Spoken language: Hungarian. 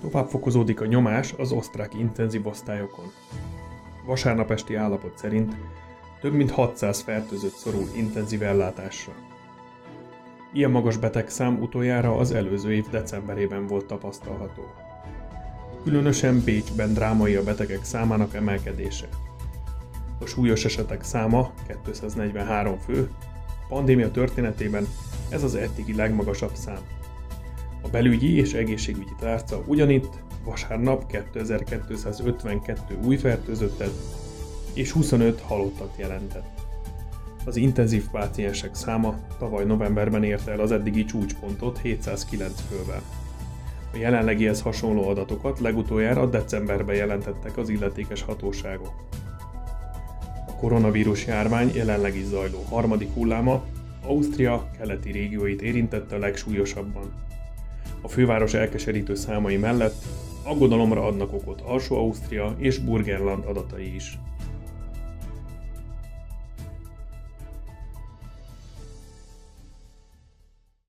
Tovább fokozódik a nyomás az osztrák intenzív osztályokon. Vasárnap esti állapot szerint több mint 600 fertőzött szorul intenzív ellátásra. Ilyen magas betegszám utoljára az előző év decemberében volt tapasztalható. Különösen Bécsben drámai a betegek számának emelkedése. A súlyos esetek száma 243 fő, a pandémia történetében ez az eddigi legmagasabb szám. A belügyi és egészségügyi tárca ugyanitt vasárnap 2252 új fertőzöttet és 25 halottat jelentett. Az intenzív páciensek száma tavaly novemberben érte el az eddigi csúcspontot 709 fővel. A jelenlegihez hasonló adatokat legutoljára decemberben jelentettek az illetékes hatóságok. A koronavírus járvány jelenleg is zajló harmadik hulláma Ausztria keleti régióit érintette a legsúlyosabban. A főváros elkeserítő számai mellett aggodalomra adnak okot Alsó-Ausztria és Burgenland adatai is.